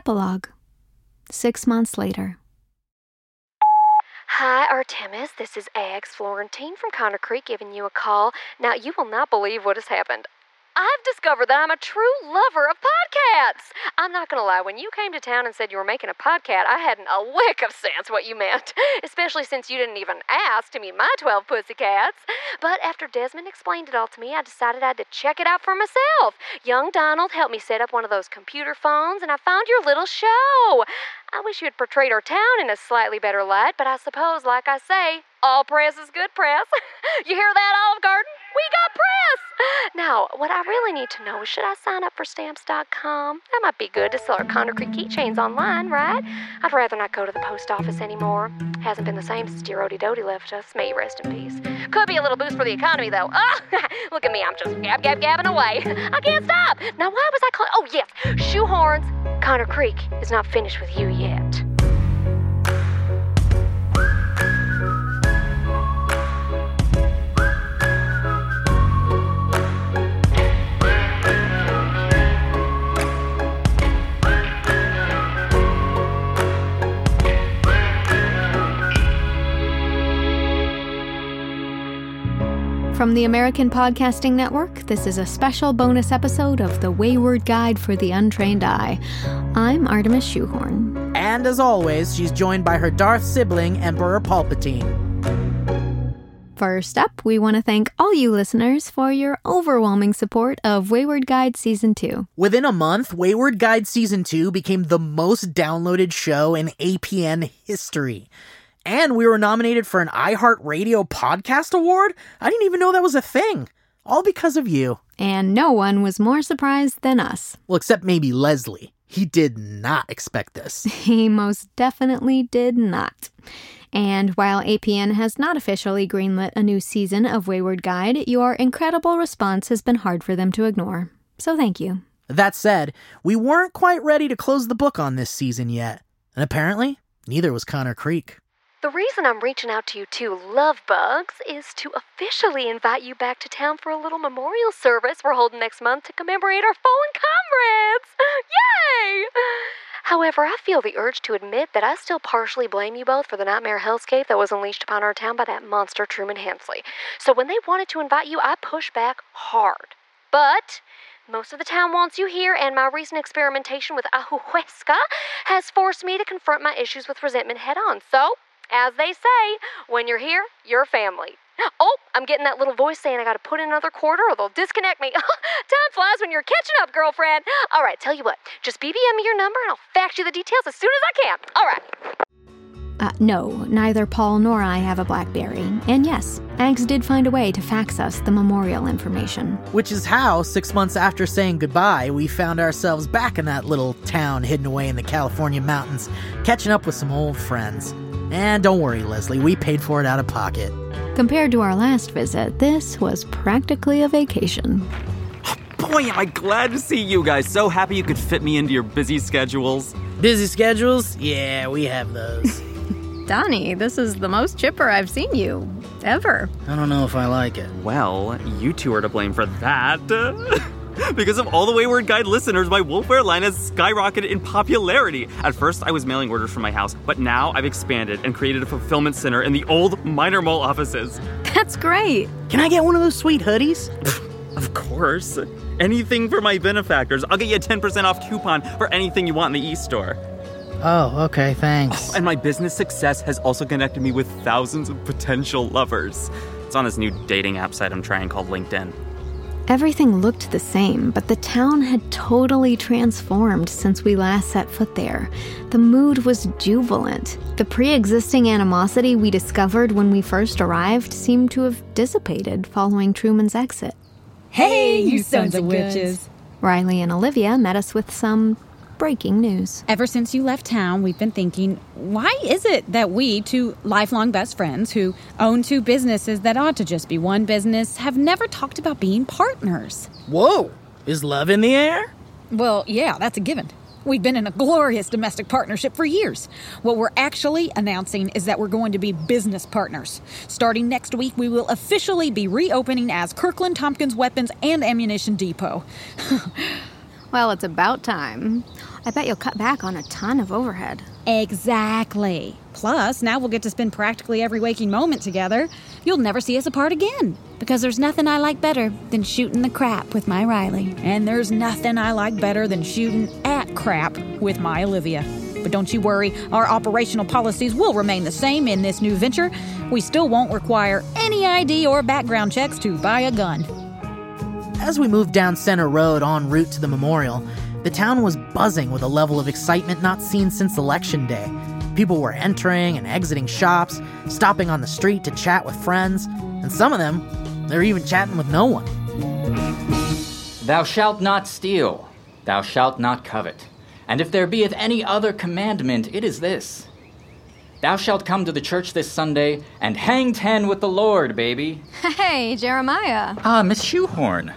Epilogue Six months later. Hi, Artemis. This is Eggs Florentine from Connor Creek giving you a call. Now, you will not believe what has happened. I've discovered that I'm a true lover of podcasts. I'm not going to lie, when you came to town and said you were making a podcast, I hadn't a lick of sense what you meant, especially since you didn't even ask to meet my 12 pussycats. But after Desmond explained it all to me, I decided I had to check it out for myself. Young Donald helped me set up one of those computer phones, and I found your little show. I wish you had portrayed our town in a slightly better light, but I suppose, like I say, all press is good press. you hear that, Olive Garden? We got press! Now, what I really need to know is should I sign up for stamps.com? That might be good to sell our Connor Creek keychains online, right? I'd rather not go to the post office anymore. Hasn't been the same since dear Odie Doty left us. May you rest in peace. Could be a little boost for the economy, though. Oh, look at me, I'm just gab, gab, gabbing away. I can't stop. Now, why was I calling? Oh, yes, shoehorns. Connor Creek is not finished with you yet. From the American Podcasting Network, this is a special bonus episode of The Wayward Guide for the Untrained Eye. I'm Artemis Shoehorn. And as always, she's joined by her Darth sibling, Emperor Palpatine. First up, we want to thank all you listeners for your overwhelming support of Wayward Guide Season 2. Within a month, Wayward Guide Season 2 became the most downloaded show in APN history. And we were nominated for an iHeartRadio Podcast Award. I didn't even know that was a thing. All because of you. And no one was more surprised than us. Well, except maybe Leslie. He did not expect this. He most definitely did not. And while APN has not officially greenlit a new season of Wayward Guide, your incredible response has been hard for them to ignore. So thank you. That said, we weren't quite ready to close the book on this season yet. And apparently, neither was Connor Creek. The reason I'm reaching out to you two love bugs is to officially invite you back to town for a little memorial service we're holding next month to commemorate our fallen comrades. Yay! However, I feel the urge to admit that I still partially blame you both for the nightmare hellscape that was unleashed upon our town by that monster Truman Hansley. So when they wanted to invite you, I pushed back hard. But most of the town wants you here, and my recent experimentation with ayahuasca has forced me to confront my issues with resentment head on. So as they say, when you're here, you're family. Oh, I'm getting that little voice saying I gotta put in another quarter or they'll disconnect me. Time flies when you're catching up, girlfriend. All right, tell you what, just BBM me your number and I'll fax you the details as soon as I can. All right. Uh, no, neither Paul nor I have a Blackberry. And yes, Ags did find a way to fax us the memorial information. Which is how, six months after saying goodbye, we found ourselves back in that little town hidden away in the California mountains, catching up with some old friends. And don't worry, Leslie, we paid for it out of pocket. Compared to our last visit, this was practically a vacation. Boy, am I glad to see you guys. So happy you could fit me into your busy schedules. Busy schedules? Yeah, we have those. Donnie, this is the most chipper I've seen you. Ever. I don't know if I like it. Well, you two are to blame for that. because of all the Wayward Guide listeners, my Wolfwear line has skyrocketed in popularity. At first, I was mailing orders from my house, but now I've expanded and created a fulfillment center in the old Minor Mall offices. That's great. Can I get one of those sweet hoodies? of course. Anything for my benefactors. I'll get you a 10% off coupon for anything you want in the e-store. Oh, okay, thanks. Oh, and my business success has also connected me with thousands of potential lovers. It's on this new dating app site I'm trying called LinkedIn. Everything looked the same, but the town had totally transformed since we last set foot there. The mood was jubilant. The pre existing animosity we discovered when we first arrived seemed to have dissipated following Truman's exit. Hey, you sons of witches! Riley and Olivia met us with some breaking news. Ever since you left town, we've been thinking, why is it that we, two lifelong best friends who own two businesses that ought to just be one business, have never talked about being partners? Whoa! Is love in the air? Well, yeah, that's a given. We've been in a glorious domestic partnership for years. What we're actually announcing is that we're going to be business partners. Starting next week, we will officially be reopening as Kirkland Tompkins Weapons and Ammunition Depot. well, it's about time. I bet you'll cut back on a ton of overhead. Exactly. Plus, now we'll get to spend practically every waking moment together. You'll never see us apart again. Because there's nothing I like better than shooting the crap with my Riley. And there's nothing I like better than shooting at crap with my Olivia. But don't you worry, our operational policies will remain the same in this new venture. We still won't require any ID or background checks to buy a gun. As we moved down Center Road en route to the memorial, the town was buzzing with a level of excitement not seen since Election Day. People were entering and exiting shops, stopping on the street to chat with friends, and some of them, they were even chatting with no one. Thou shalt not steal, thou shalt not covet. And if there beeth any other commandment, it is this Thou shalt come to the church this Sunday and hang ten with the Lord, baby. Hey, Jeremiah. Ah, Miss Shoehorn.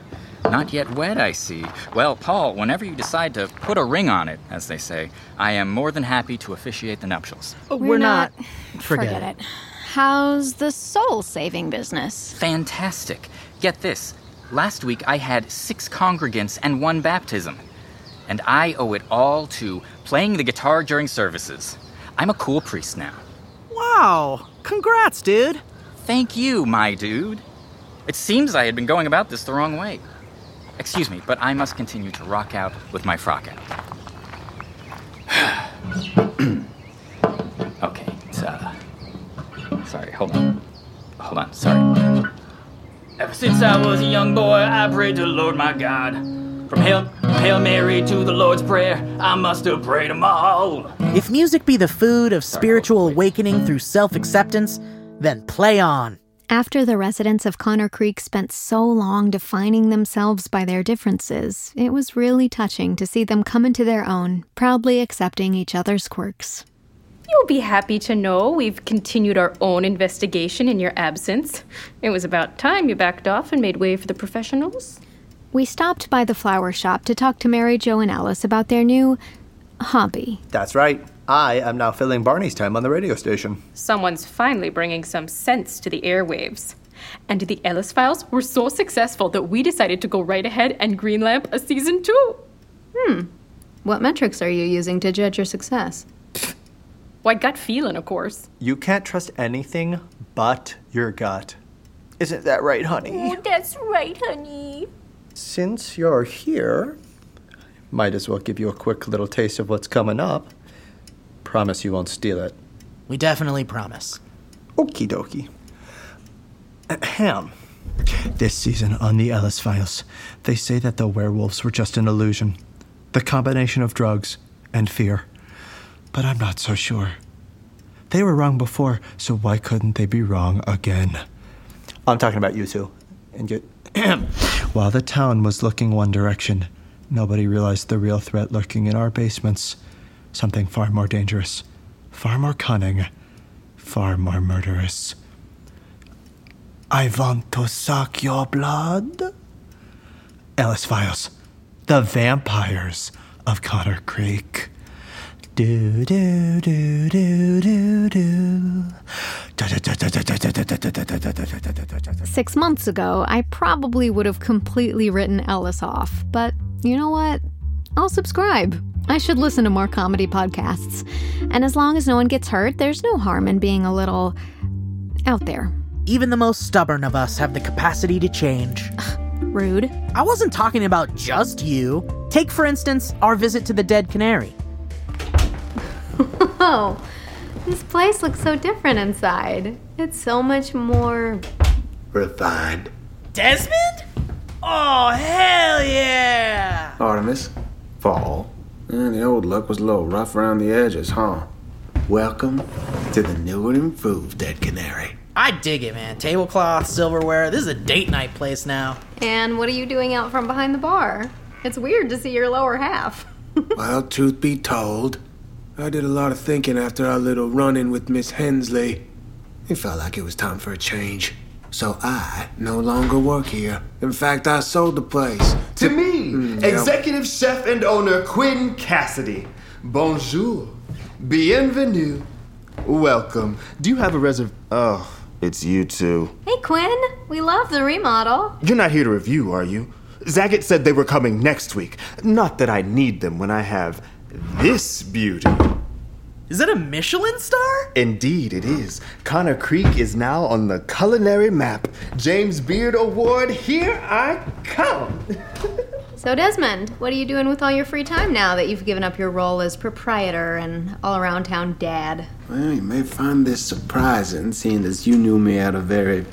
Not yet wed, I see. Well, Paul, whenever you decide to put a ring on it, as they say, I am more than happy to officiate the nuptials. We're, not. Forget, Forget it. it. How's the soul saving business? Fantastic. Get this. Last week I had six congregants and one baptism. And I owe it all to playing the guitar during services. I'm a cool priest now. Wow! Congrats, dude! Thank you, my dude. It seems I had been going about this the wrong way. Excuse me, but I must continue to rock out with my frock out. okay, it's, uh. Sorry, hold on. Hold on, sorry. Ever since I was a young boy, I prayed to the Lord my God. From Hail, Hail Mary to the Lord's Prayer, I must have prayed them all. If music be the food of spiritual awakening through self acceptance, then play on. After the residents of Connor Creek spent so long defining themselves by their differences, it was really touching to see them come into their own, proudly accepting each other's quirks. You'll be happy to know we've continued our own investigation in your absence. It was about time you backed off and made way for the professionals. We stopped by the flower shop to talk to Mary Jo and Alice about their new hobby. That's right. I am now filling Barney's time on the radio station. Someone's finally bringing some sense to the airwaves. And the Ellis Files were so successful that we decided to go right ahead and green lamp a season two. Hmm. What metrics are you using to judge your success? Why, gut feeling, of course. You can't trust anything but your gut. Isn't that right, honey? Oh, that's right, honey. Since you're here, might as well give you a quick little taste of what's coming up. Promise you won't steal it. We definitely promise. Okie dokie. Uh, Ahem. This season on the Ellis Files, they say that the werewolves were just an illusion. The combination of drugs and fear. But I'm not so sure. They were wrong before, so why couldn't they be wrong again? I'm talking about you two. And you. While the town was looking one direction, nobody realized the real threat lurking in our basements. Something far more dangerous, far more cunning, far more murderous. I want to suck your blood. Ellis Files, the vampires of Connor Creek. Do do do do do do. Six months ago, I probably would have completely written Ellis off, but you know what? I'll subscribe. I should listen to more comedy podcasts. And as long as no one gets hurt, there's no harm in being a little out there. Even the most stubborn of us have the capacity to change. Rude. I wasn't talking about just you. Take, for instance, our visit to the Dead Canary. Oh, this place looks so different inside. It's so much more. Refined. Desmond? Oh, hell yeah! Artemis, fall. And the old look was a little rough around the edges, huh? Welcome to the new and improved Dead Canary. I dig it, man. Tablecloth, silverware. This is a date night place now. And what are you doing out from behind the bar? It's weird to see your lower half. well, truth be told, I did a lot of thinking after our little run in with Miss Hensley. It felt like it was time for a change. So I no longer work here. In fact, I sold the place. To me, mm-hmm. Executive chef and owner Quinn Cassidy. Bonjour. Bienvenue. Welcome. Do you have a reserv? Oh, it's you two. hey, Quinn, we love the remodel. You're not here to review, are you? Zagat said they were coming next week. Not that I need them when I have this beauty. Is it a Michelin star? Indeed, it is. Connor Creek is now on the culinary map. James Beard Award, here I come. So, Desmond, what are you doing with all your free time now that you've given up your role as proprietor and all around town dad? Well, you may find this surprising, seeing as you knew me at a very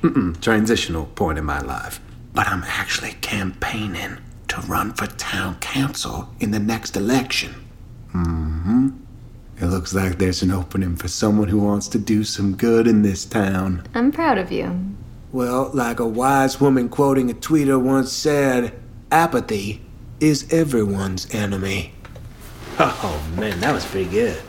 mm-mm, transitional point in my life. But I'm actually campaigning to run for town council in the next election. Mm-hmm. It looks like there's an opening for someone who wants to do some good in this town. I'm proud of you. Well, like a wise woman quoting a tweeter once said, apathy is everyone's enemy. Oh man, that was pretty good.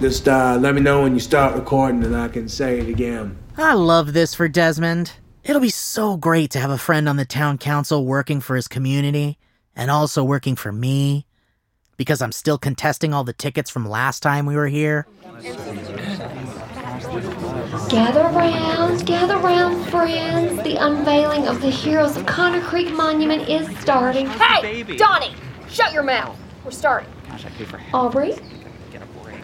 Just uh, let me know when you start recording and I can say it again. I love this for Desmond. It'll be so great to have a friend on the town council working for his community and also working for me because I'm still contesting all the tickets from last time we were here. Gather round, gather round, friends. The unveiling of the Heroes of Connor Creek Monument is starting. Hey, Donnie, shut your mouth. We're starting. Aubrey?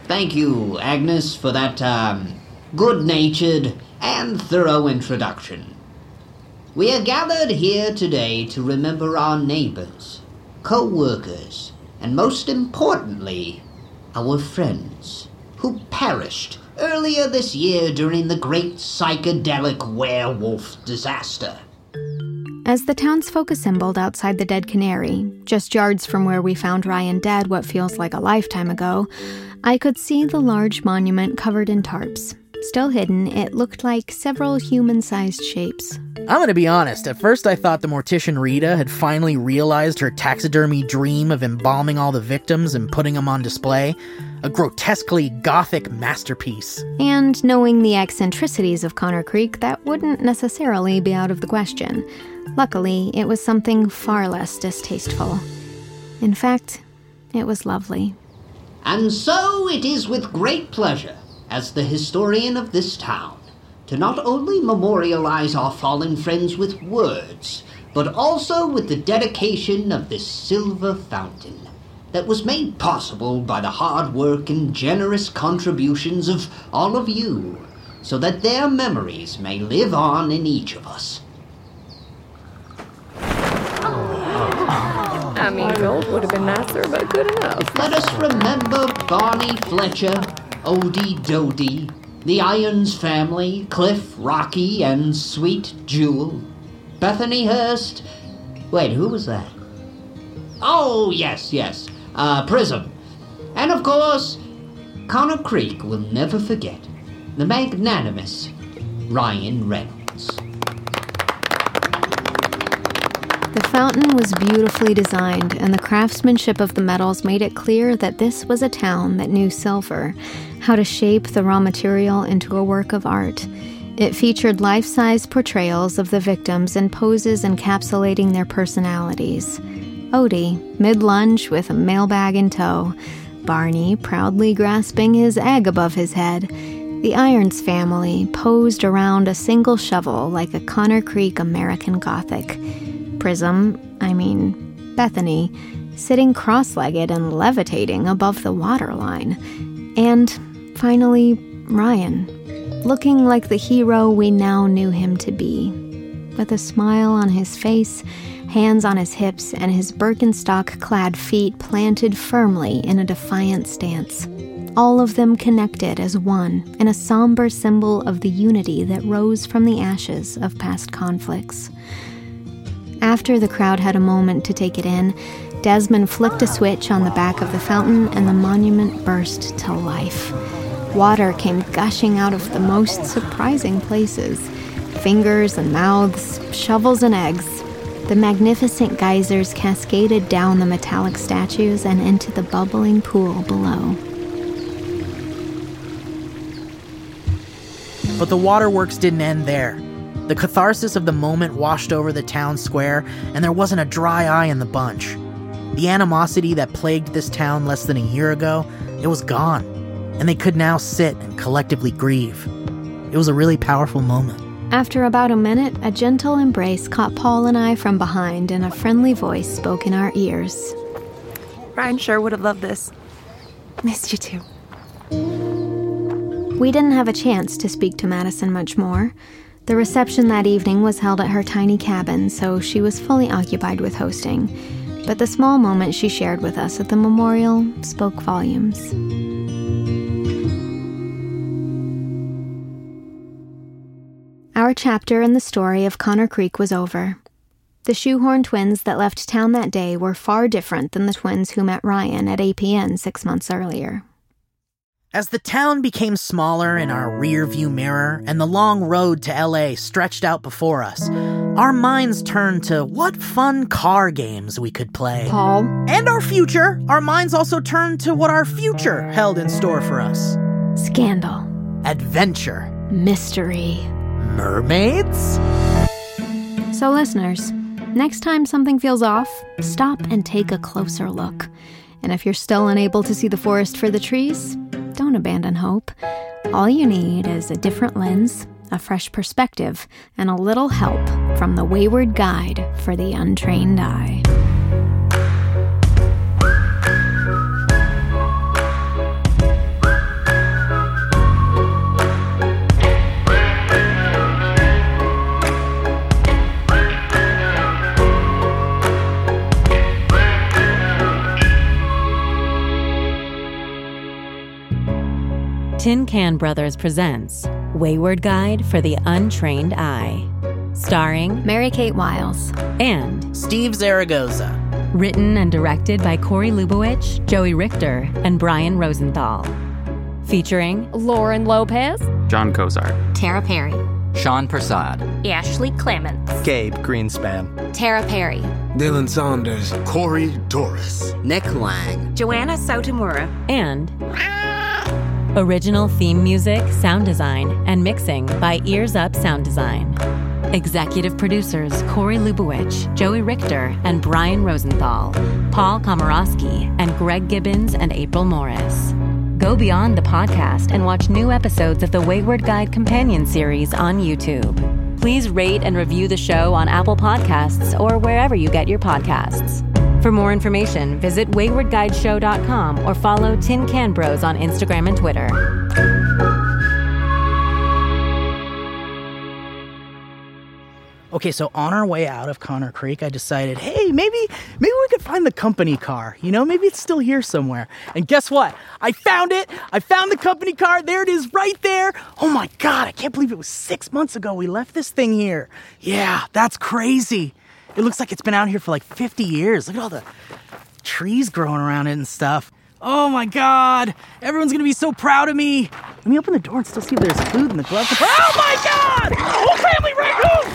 Thank you, Agnes, for that um, good natured and thorough introduction. We are gathered here today to remember our neighbors, co workers, and most importantly, our friends who perished earlier this year during the great psychedelic werewolf disaster. As the townsfolk assembled outside the Dead Canary, just yards from where we found Ryan dead what feels like a lifetime ago, I could see the large monument covered in tarps. Still hidden, it looked like several human sized shapes. I'm gonna be honest, at first I thought the mortician Rita had finally realized her taxidermy dream of embalming all the victims and putting them on display. A grotesquely gothic masterpiece. And knowing the eccentricities of Connor Creek, that wouldn't necessarily be out of the question. Luckily, it was something far less distasteful. In fact, it was lovely. And so it is with great pleasure, as the historian of this town, to not only memorialize our fallen friends with words, but also with the dedication of this silver fountain that was made possible by the hard work and generous contributions of all of you, so that their memories may live on in each of us. I mean, gold would have been nicer, but good enough. Let us remember Barney Fletcher, Odie Dodie, the Irons family, Cliff, Rocky, and Sweet Jewel, Bethany Hurst. Wait, who was that? Oh, yes, yes, uh, Prism. And of course, Connor Creek will never forget the magnanimous Ryan Reynolds. The fountain was beautifully designed, and the craftsmanship of the metals made it clear that this was a town that knew silver, how to shape the raw material into a work of art. It featured life size portrayals of the victims and poses encapsulating their personalities. Odie, mid lunge with a mailbag in tow, Barney proudly grasping his egg above his head. The Irons family posed around a single shovel like a Connor Creek American Gothic. Prism, I mean, Bethany, sitting cross legged and levitating above the waterline. And finally, Ryan, looking like the hero we now knew him to be. With a smile on his face, hands on his hips, and his Birkenstock clad feet planted firmly in a defiant stance. All of them connected as one in a somber symbol of the unity that rose from the ashes of past conflicts. After the crowd had a moment to take it in, Desmond flicked a switch on the back of the fountain and the monument burst to life. Water came gushing out of the most surprising places fingers and mouths, shovels and eggs. The magnificent geysers cascaded down the metallic statues and into the bubbling pool below. But the waterworks didn't end there. The catharsis of the moment washed over the town square, and there wasn't a dry eye in the bunch. The animosity that plagued this town less than a year ago, it was gone, and they could now sit and collectively grieve. It was a really powerful moment. After about a minute, a gentle embrace caught Paul and I from behind, and a friendly voice spoke in our ears. Ryan sure would have loved this. Missed you too. We didn't have a chance to speak to Madison much more. The reception that evening was held at her tiny cabin, so she was fully occupied with hosting. But the small moment she shared with us at the memorial spoke volumes. Our chapter in the story of Connor Creek was over. The shoehorn twins that left town that day were far different than the twins who met Ryan at APN six months earlier. As the town became smaller in our rearview mirror and the long road to LA stretched out before us, our minds turned to what fun car games we could play. Paul. And our future. Our minds also turned to what our future held in store for us Scandal. adventure, Mystery. Mermaids. So, listeners, next time something feels off, stop and take a closer look. And if you're still unable to see the forest for the trees, don't abandon hope. All you need is a different lens, a fresh perspective, and a little help from the Wayward Guide for the Untrained Eye. Tin Can Brothers presents Wayward Guide for the Untrained Eye. Starring Mary Kate Wiles. and Steve Zaragoza. Written and directed by Corey Lubowich, Joey Richter, and Brian Rosenthal. Featuring Lauren Lopez, John Kozart, Tara Perry, Sean Prasad, Ashley Clements, Gabe Greenspan, Tara Perry, Dylan Saunders, Corey Dorris, Nick Lang, Joanna Sotomura, and original theme music, sound design, and mixing by Ears Up Sound Design. Executive producers Corey Lubowich, Joey Richter, and Brian Rosenthal, Paul Komorowski, and Greg Gibbons and April Morris. Go beyond the podcast and watch new episodes of the Wayward Guide Companion series on YouTube. Please rate and review the show on Apple Podcasts or wherever you get your podcasts. For more information, visit waywardguideshow.com or follow Tin Can Bros on Instagram and Twitter. Okay, so on our way out of Connor Creek, I decided, hey, maybe maybe we could find the company car. You know, maybe it's still here somewhere. And guess what? I found it. I found the company car. There it is, right there. Oh my god, I can't believe it was six months ago we left this thing here. Yeah, that's crazy. It looks like it's been out here for like 50 years. Look at all the trees growing around it and stuff. Oh my god, everyone's gonna be so proud of me. Let me open the door and still see if there's food in the glove. Oh my god! Whole family raccoon!